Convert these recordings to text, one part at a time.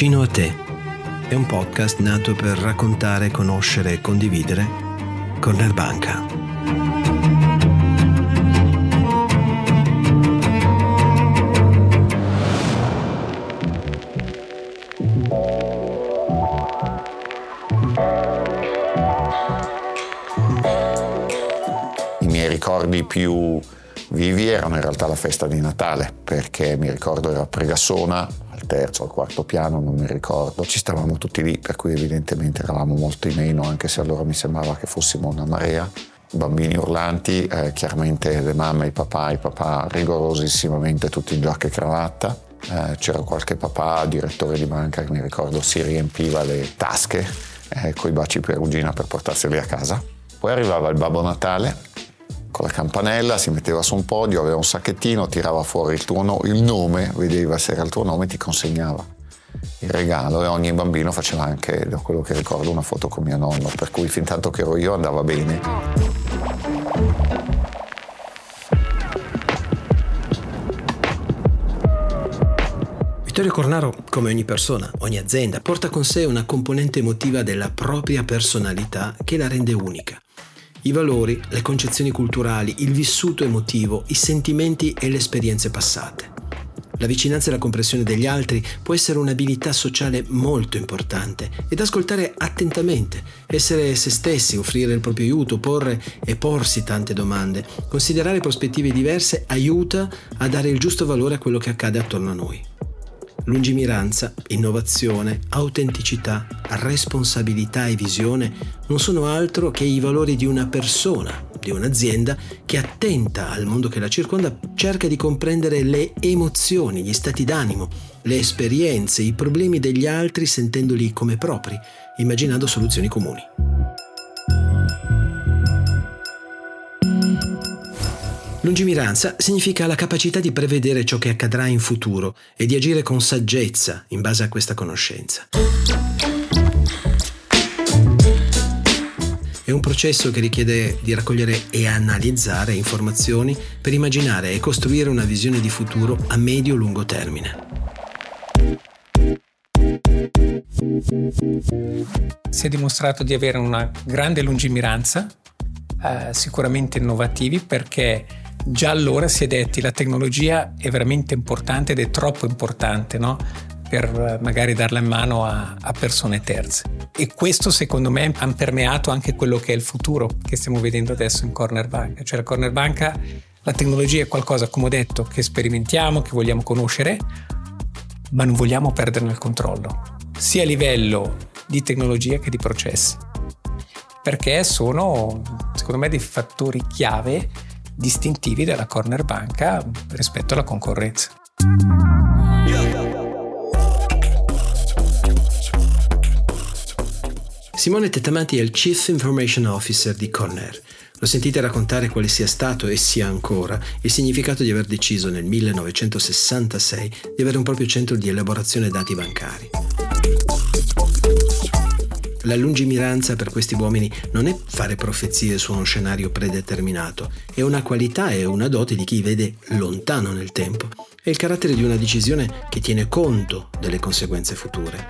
Vicino a te è un podcast nato per raccontare, conoscere e condividere Corner Banca. I miei ricordi più vivi erano in realtà la festa di Natale, perché mi ricordo era Pregassona, al terzo al quarto piano, non mi ricordo. Ci stavamo tutti lì, per cui evidentemente eravamo molto in meno, anche se allora mi sembrava che fossimo una marea. Bambini urlanti, eh, chiaramente le mamme i papà, i papà rigorosissimamente tutti in giacca e cravatta. Eh, c'era qualche papà, direttore di banca, che mi ricordo si riempiva le tasche eh, con i baci perugina per portarseli a casa. Poi arrivava il Babbo Natale con la campanella, si metteva su un podio, aveva un sacchettino, tirava fuori il, tuo no- il nome, vedeva se era il tuo nome e ti consegnava il regalo e ogni bambino faceva anche, da quello che ricordo, una foto con mio nonno, per cui fin tanto che ero io andava bene. Vittorio Cornaro, come ogni persona, ogni azienda, porta con sé una componente emotiva della propria personalità che la rende unica. I valori, le concezioni culturali, il vissuto emotivo, i sentimenti e le esperienze passate. La vicinanza e la comprensione degli altri può essere un'abilità sociale molto importante ed ascoltare attentamente, essere se stessi, offrire il proprio aiuto, porre e porsi tante domande, considerare prospettive diverse aiuta a dare il giusto valore a quello che accade attorno a noi. Lungimiranza, innovazione, autenticità, responsabilità e visione non sono altro che i valori di una persona, di un'azienda che attenta al mondo che la circonda cerca di comprendere le emozioni, gli stati d'animo, le esperienze, i problemi degli altri sentendoli come propri, immaginando soluzioni comuni. Lungimiranza significa la capacità di prevedere ciò che accadrà in futuro e di agire con saggezza in base a questa conoscenza. È un processo che richiede di raccogliere e analizzare informazioni per immaginare e costruire una visione di futuro a medio-lungo termine. Si è dimostrato di avere una grande lungimiranza, eh, sicuramente innovativi perché già allora si è detti la tecnologia è veramente importante ed è troppo importante no? per eh, magari darla in mano a, a, persone terze. E questo secondo me ha permeato anche quello che è il futuro che stiamo vedendo adesso in Corner Banca. Cioè la Corner Banca, la tecnologia è qualcosa, come ho detto, che sperimentiamo, che vogliamo conoscere, ma non vogliamo perderne il controllo, sia a livello di tecnologia che di processi. Perché sono, secondo me, dei fattori chiave distintivi della corner banca rispetto alla concorrenza. Simone Tettamati è il Chief Information Officer di Corner. Lo sentite raccontare quale sia stato e sia ancora il significato di aver deciso nel 1966 di avere un proprio centro di elaborazione dati bancari. La lungimiranza per questi uomini non è fare profezie su uno scenario predeterminato, è una qualità e una dote di chi vede lontano nel tempo. È il carattere di una decisione che tiene conto delle conseguenze future.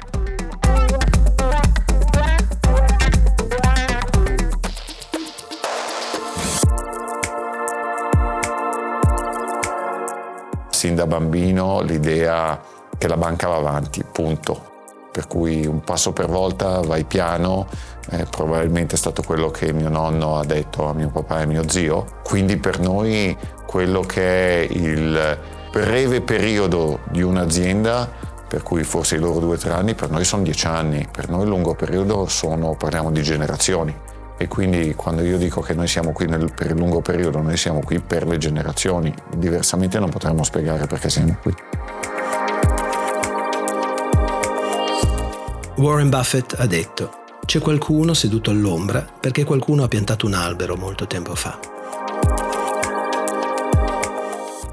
Sin da bambino l'idea che la banca va avanti, punto per cui un passo per volta vai piano, eh, probabilmente è stato quello che mio nonno ha detto a mio papà e mio zio, quindi per noi quello che è il breve periodo di un'azienda per cui forse i loro due o tre anni per noi sono dieci anni, per noi il lungo periodo sono, parliamo di generazioni. E quindi quando io dico che noi siamo qui nel, per il lungo periodo, noi siamo qui per le generazioni, diversamente non potremmo spiegare perché siamo qui. Warren Buffett ha detto, c'è qualcuno seduto all'ombra perché qualcuno ha piantato un albero molto tempo fa.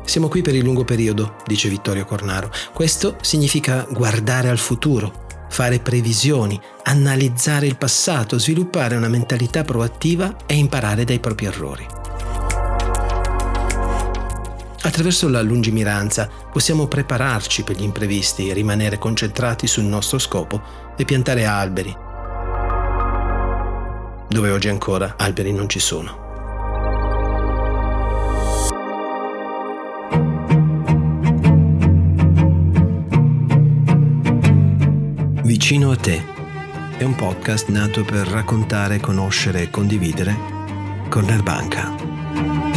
Siamo qui per il lungo periodo, dice Vittorio Cornaro. Questo significa guardare al futuro, fare previsioni, analizzare il passato, sviluppare una mentalità proattiva e imparare dai propri errori. Attraverso la lungimiranza possiamo prepararci per gli imprevisti, rimanere concentrati sul nostro scopo e piantare alberi, dove oggi ancora alberi non ci sono. Vicino a te è un podcast nato per raccontare, conoscere e condividere Corner Banca.